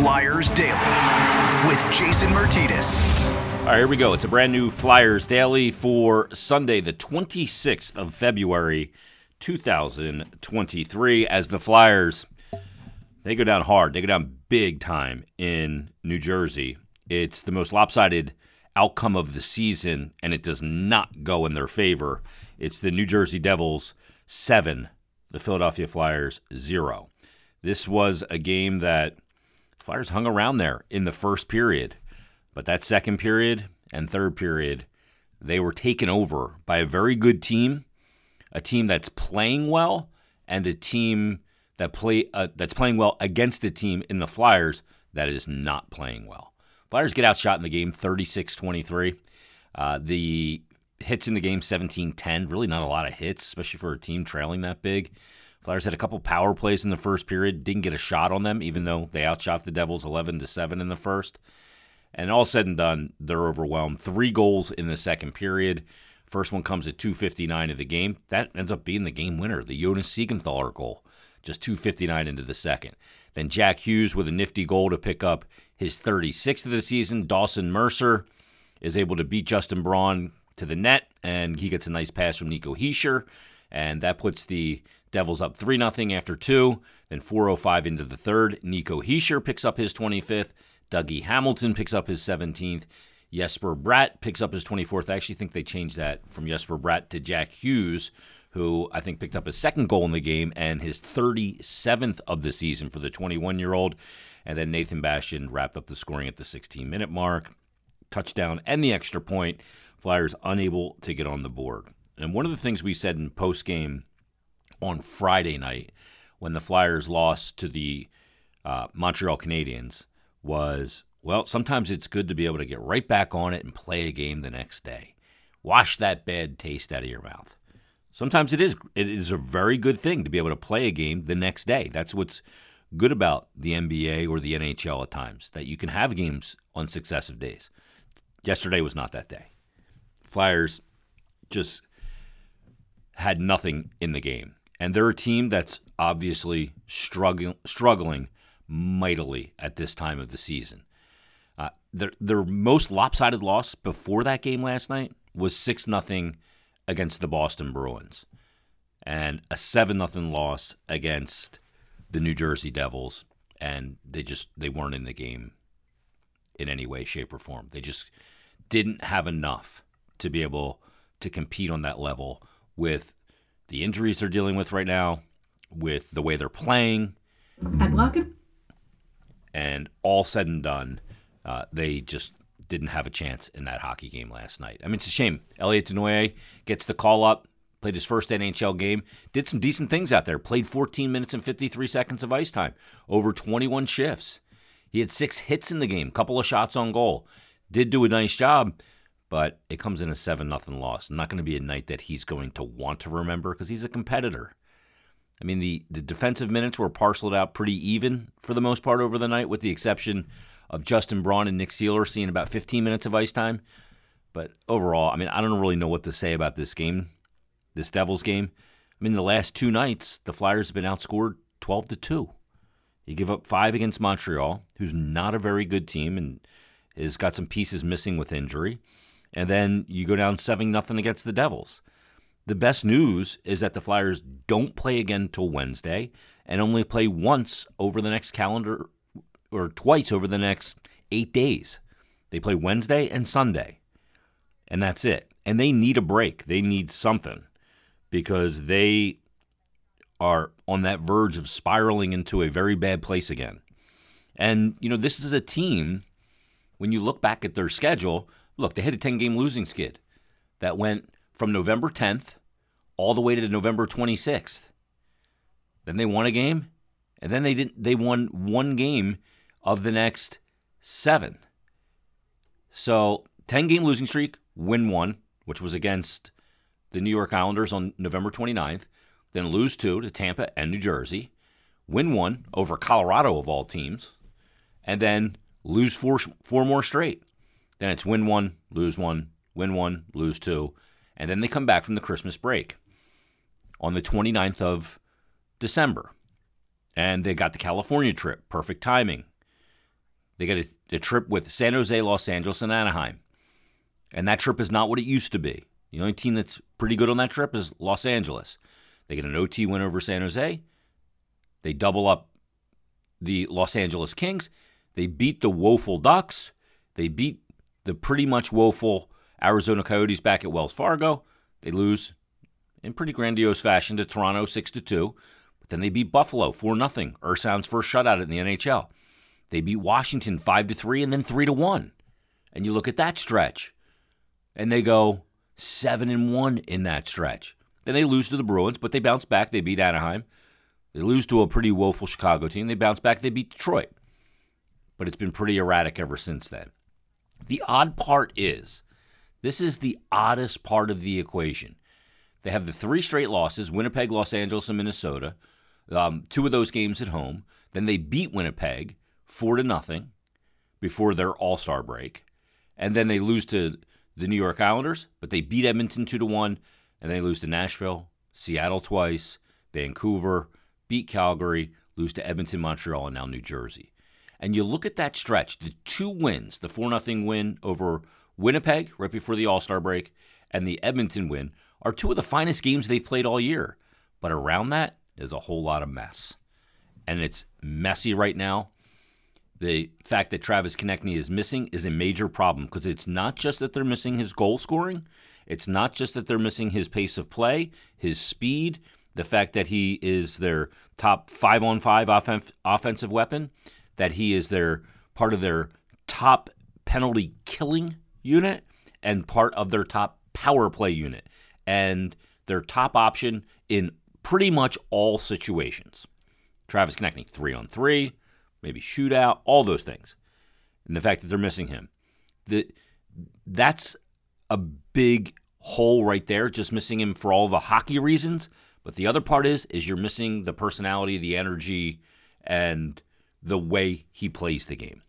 Flyers Daily with Jason Martinez. All right, here we go. It's a brand new Flyers Daily for Sunday, the 26th of February, 2023. As the Flyers, they go down hard. They go down big time in New Jersey. It's the most lopsided outcome of the season, and it does not go in their favor. It's the New Jersey Devils seven, the Philadelphia Flyers zero. This was a game that Flyers hung around there in the first period, but that second period and third period, they were taken over by a very good team, a team that's playing well, and a team that play uh, that's playing well against a team in the Flyers that is not playing well. Flyers get outshot in the game 36-23. Uh, the hits in the game 17-10, really not a lot of hits, especially for a team trailing that big. Flyers had a couple power plays in the first period, didn't get a shot on them, even though they outshot the Devils 11 to 7 in the first. And all said and done, they're overwhelmed. Three goals in the second period. First one comes at 2:59 of the game. That ends up being the game winner, the Jonas Siegenthaler goal, just 2:59 into the second. Then Jack Hughes with a nifty goal to pick up his 36th of the season. Dawson Mercer is able to beat Justin Braun to the net, and he gets a nice pass from Nico Hischier, and that puts the Devils up 3 0 after two. Then 4.05 into the third. Nico Hischier picks up his 25th. Dougie Hamilton picks up his 17th. Jesper Bratt picks up his 24th. I actually think they changed that from Jesper Bratt to Jack Hughes, who I think picked up his second goal in the game and his 37th of the season for the 21 year old. And then Nathan Bastian wrapped up the scoring at the 16 minute mark. Touchdown and the extra point. Flyers unable to get on the board. And one of the things we said in post game on Friday night when the Flyers lost to the uh, Montreal Canadiens was well, sometimes it's good to be able to get right back on it and play a game the next day. Wash that bad taste out of your mouth. Sometimes it is it is a very good thing to be able to play a game the next day. That's what's good about the NBA or the NHL at times that you can have games on successive days. Yesterday was not that day. Flyers just had nothing in the game and they're a team that's obviously struggling struggling mightily at this time of the season. Uh, their their most lopsided loss before that game last night was six nothing against the Boston Bruins, and a seven nothing loss against the New Jersey Devils, and they just they weren't in the game in any way, shape, or form. They just didn't have enough to be able to compete on that level with the injuries they're dealing with right now, with the way they're playing. And welcome. And all said and done, uh, they just didn't have a chance in that hockey game last night. I mean, it's a shame. Elliot Desnoyers gets the call up, played his first NHL game, did some decent things out there, played 14 minutes and 53 seconds of ice time over 21 shifts. He had six hits in the game, couple of shots on goal. Did do a nice job, but it comes in a 7 nothing loss. Not going to be a night that he's going to want to remember because he's a competitor. I mean, the, the defensive minutes were parceled out pretty even for the most part over the night, with the exception of Justin Braun and Nick Seeler seeing about 15 minutes of ice time. But overall, I mean, I don't really know what to say about this game, this Devils game. I mean, the last two nights, the Flyers have been outscored 12 to 2. You give up five against Montreal, who's not a very good team and has got some pieces missing with injury and then you go down 7 nothing against the Devils. The best news is that the Flyers don't play again till Wednesday and only play once over the next calendar or twice over the next 8 days. They play Wednesday and Sunday. And that's it. And they need a break. They need something because they are on that verge of spiraling into a very bad place again. And, you know, this is a team, when you look back at their schedule, Look, they had a 10 game losing skid that went from November 10th all the way to November 26th. Then they won a game, and then they didn't they won one game of the next 7. So, 10 game losing streak, win one, which was against the New York Islanders on November 29th, then lose two to Tampa and New Jersey, win one over Colorado of all teams, and then lose four four more straight. Then it's win one, lose one, win one, lose two. And then they come back from the Christmas break on the 29th of December. And they got the California trip. Perfect timing. They get a, a trip with San Jose, Los Angeles, and Anaheim. And that trip is not what it used to be. The only team that's pretty good on that trip is Los Angeles. They get an OT win over San Jose. They double up the Los Angeles Kings. They beat the woeful Ducks. They beat the pretty much woeful Arizona Coyotes back at Wells Fargo. They lose in pretty grandiose fashion to Toronto 6 to 2. But then they beat Buffalo 4 0. Ersson's first shutout in the NHL. They beat Washington 5 to 3 and then 3 to 1. And you look at that stretch. And they go 7 and 1 in that stretch. Then they lose to the Bruins, but they bounce back. They beat Anaheim. They lose to a pretty woeful Chicago team. They bounce back. They beat Detroit. But it's been pretty erratic ever since then. The odd part is this is the oddest part of the equation. They have the three straight losses Winnipeg, Los Angeles, and Minnesota. Um, two of those games at home. Then they beat Winnipeg four to nothing before their All Star break, and then they lose to the New York Islanders, but they beat Edmonton two to one, and they lose to Nashville, Seattle twice, Vancouver, beat Calgary, lose to Edmonton, Montreal, and now New Jersey. And you look at that stretch, the two wins, the 4 0 win over Winnipeg right before the All Star break, and the Edmonton win are two of the finest games they've played all year. But around that is a whole lot of mess. And it's messy right now. The fact that Travis Konecny is missing is a major problem because it's not just that they're missing his goal scoring, it's not just that they're missing his pace of play, his speed, the fact that he is their top five on five offensive weapon, that he is their part of their top penalty killing unit and part of their top power play unit and their top option in pretty much all situations. Travis Konecny, three on three, maybe shootout, all those things. And the fact that they're missing him. The, that's a big hole right there, just missing him for all the hockey reasons. But the other part is is you're missing the personality, the energy, and the way he plays the game.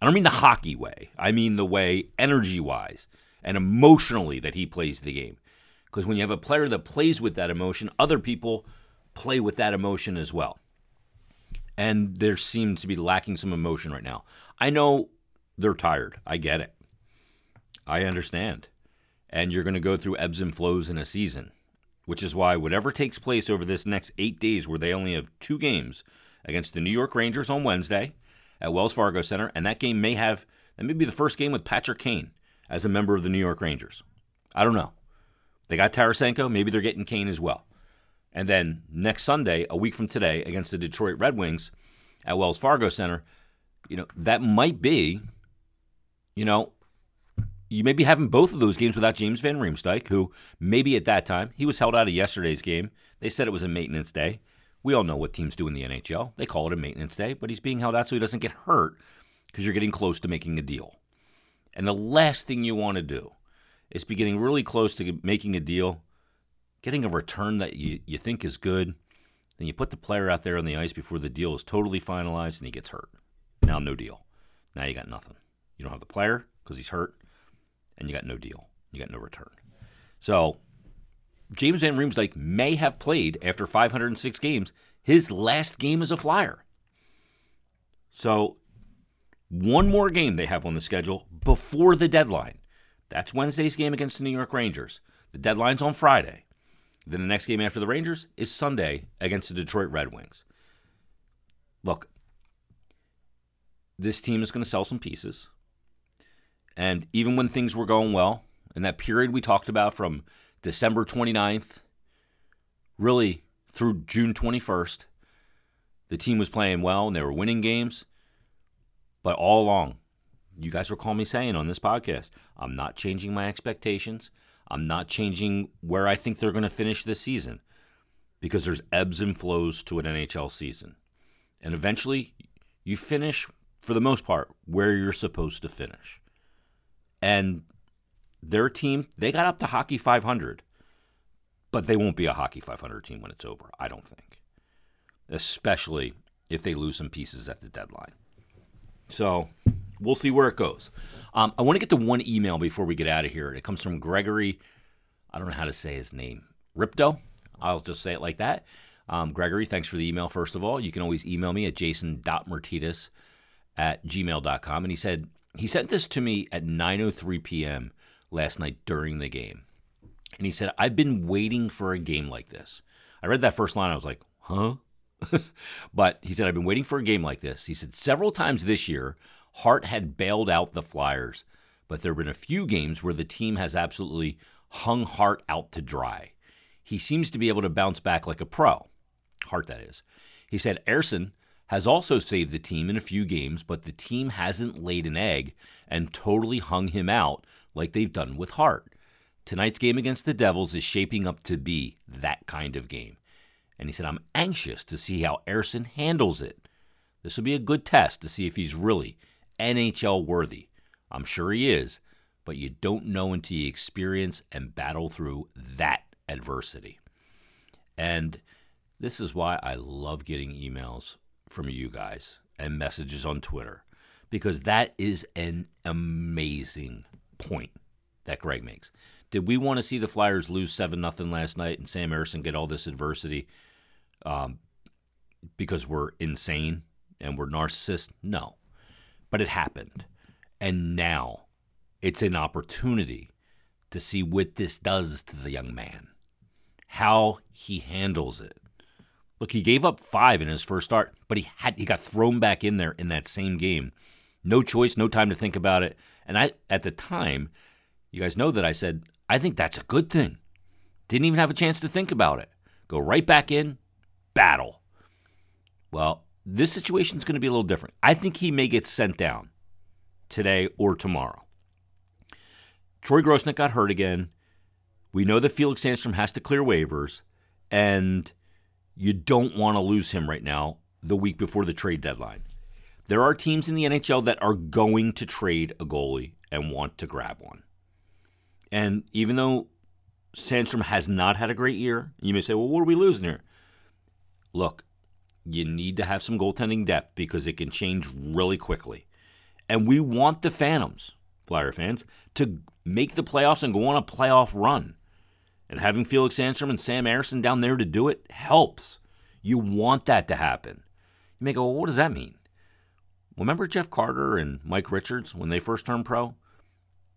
I don't mean the hockey way. I mean the way energy wise and emotionally that he plays the game. Because when you have a player that plays with that emotion, other people play with that emotion as well. And there seems to be lacking some emotion right now. I know they're tired. I get it. I understand. And you're going to go through ebbs and flows in a season, which is why whatever takes place over this next eight days, where they only have two games against the New York Rangers on Wednesday at Wells Fargo Center, and that game may have, that may be the first game with Patrick Kane as a member of the New York Rangers. I don't know. They got Tarasenko. Maybe they're getting Kane as well. And then next Sunday, a week from today, against the Detroit Red Wings at Wells Fargo Center, you know, that might be, you know, you may be having both of those games without James Van Riemsdyk, who maybe at that time, he was held out of yesterday's game. They said it was a maintenance day. We all know what teams do in the NHL. They call it a maintenance day, but he's being held out so he doesn't get hurt because you're getting close to making a deal. And the last thing you want to do is be getting really close to making a deal, getting a return that you, you think is good. Then you put the player out there on the ice before the deal is totally finalized and he gets hurt. Now, no deal. Now you got nothing. You don't have the player because he's hurt, and you got no deal. You got no return. So, James Van Riemsdyk may have played after 506 games his last game as a Flyer. So, one more game they have on the schedule before the deadline. That's Wednesday's game against the New York Rangers. The deadline's on Friday. Then the next game after the Rangers is Sunday against the Detroit Red Wings. Look, this team is going to sell some pieces. And even when things were going well, in that period we talked about from December 29th, really through June 21st, the team was playing well and they were winning games. But all along, you guys recall me saying on this podcast, I'm not changing my expectations. I'm not changing where I think they're going to finish this season because there's ebbs and flows to an NHL season. And eventually, you finish, for the most part, where you're supposed to finish. And their team, they got up to Hockey 500, but they won't be a Hockey 500 team when it's over, I don't think. Especially if they lose some pieces at the deadline. So we'll see where it goes. Um, I want to get to one email before we get out of here. It comes from Gregory. I don't know how to say his name. Ripto. I'll just say it like that. Um, Gregory, thanks for the email, first of all. You can always email me at jason.martitas at gmail.com. And he said, he sent this to me at 9.03 p.m. last night during the game. And he said, I've been waiting for a game like this. I read that first line. I was like, huh? but he said, I've been waiting for a game like this. He said, several times this year, Hart had bailed out the Flyers, but there have been a few games where the team has absolutely hung Hart out to dry. He seems to be able to bounce back like a pro. Hart, that is. He said, Ersson has also saved the team in a few games, but the team hasn't laid an egg and totally hung him out like they've done with Hart. Tonight's game against the Devils is shaping up to be that kind of game. And he said, I'm anxious to see how Ersson handles it. This will be a good test to see if he's really NHL worthy. I'm sure he is, but you don't know until you experience and battle through that adversity. And this is why I love getting emails from you guys and messages on Twitter because that is an amazing point that Greg makes. Did we want to see the Flyers lose 7 nothing last night and Sam Ersson get all this adversity um, because we're insane and we're narcissists? No. But it happened. And now it's an opportunity to see what this does to the young man, how he handles it. Look, he gave up five in his first start, but he had he got thrown back in there in that same game. No choice, no time to think about it. And I at the time, you guys know that I said, I think that's a good thing. Didn't even have a chance to think about it. Go right back in, battle. Well, this situation is going to be a little different. I think he may get sent down today or tomorrow. Troy Grosenick got hurt again. We know that Felix Sandstrom has to clear waivers, and you don't want to lose him right now the week before the trade deadline. There are teams in the NHL that are going to trade a goalie and want to grab one. And even though Sandstrom has not had a great year, you may say, well, what are we losing here? Look, you need to have some goaltending depth because it can change really quickly. And we want the Phantoms, Flyer fans, to make the playoffs and go on a playoff run. And having Felix Sandstrom and Sam Ersson down there to do it helps. You want that to happen. You may go, well, what does that mean? Remember Jeff Carter and Mike Richards when they first turned pro?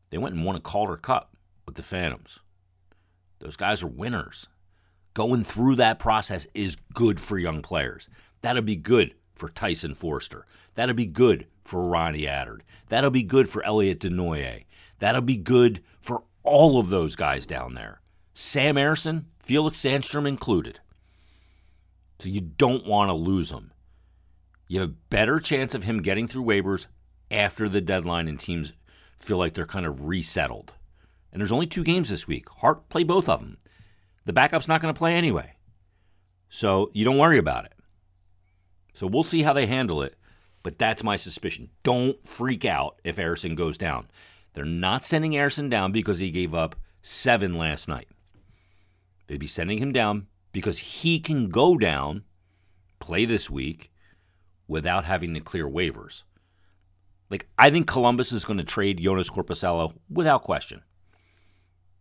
They went and won a Calder Cup with the Phantoms. Those guys are winners. Going through that process is good for young players. That'll be good for Tyson Foerster. That'll be good for Ronnie Attard. That'll be good for Elliot Desnoyers. That'll be good for all of those guys down there. Sam Ersson, Felix Sandstrom included. So you don't want to lose him. You have a better chance of him getting through waivers after the deadline and teams feel like they're kind of resettled. And there's only two games this week. Hart play both of them. The backup's not going to play anyway. So you don't worry about it. So we'll see how they handle it. But that's my suspicion. Don't freak out if Ersson goes down. They're not sending Ersson down because he gave up seven last night. They'd be sending him down because he can go down, play this week, without having to clear waivers. Like, I think Columbus is going to trade Jonas Korpisalo without question.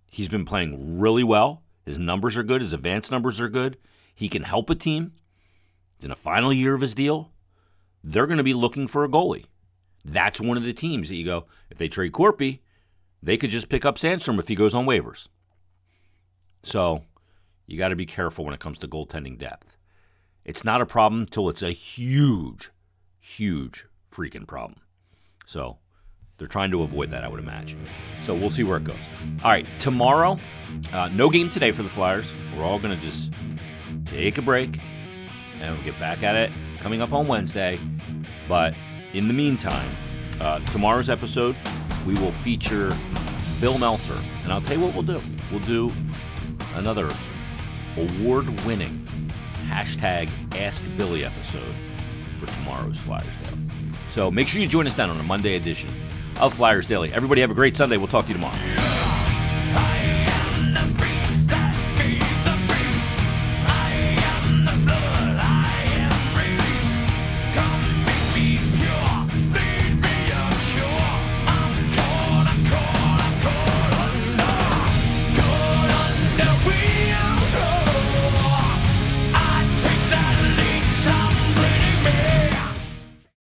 He's been playing really well. His numbers are good. His advanced numbers are good. He can help a team. He's in a final year of his deal they're going to be looking for a goalie. That's one of the teams that you go, if they trade Korpi, they could just pick up Sandstrom if he goes on waivers. So you got to be careful when it comes to goaltending depth. It's not a problem until it's a huge, huge freaking problem. So they're trying to avoid that, I would imagine. So we'll see where it goes. All right, tomorrow, uh, no game today for the Flyers. We're all going to just take a break and we'll get back at it coming up on Wednesday. But in the meantime, uh, tomorrow's episode, we will feature Bill Meltzer. And I'll tell you what we'll do. We'll do another award winning hashtag Ask Billy episode for tomorrow's Flyers Daily. So make sure you join us then on a Monday edition of Flyers Daily. Everybody have a great Sunday. We'll talk to you tomorrow.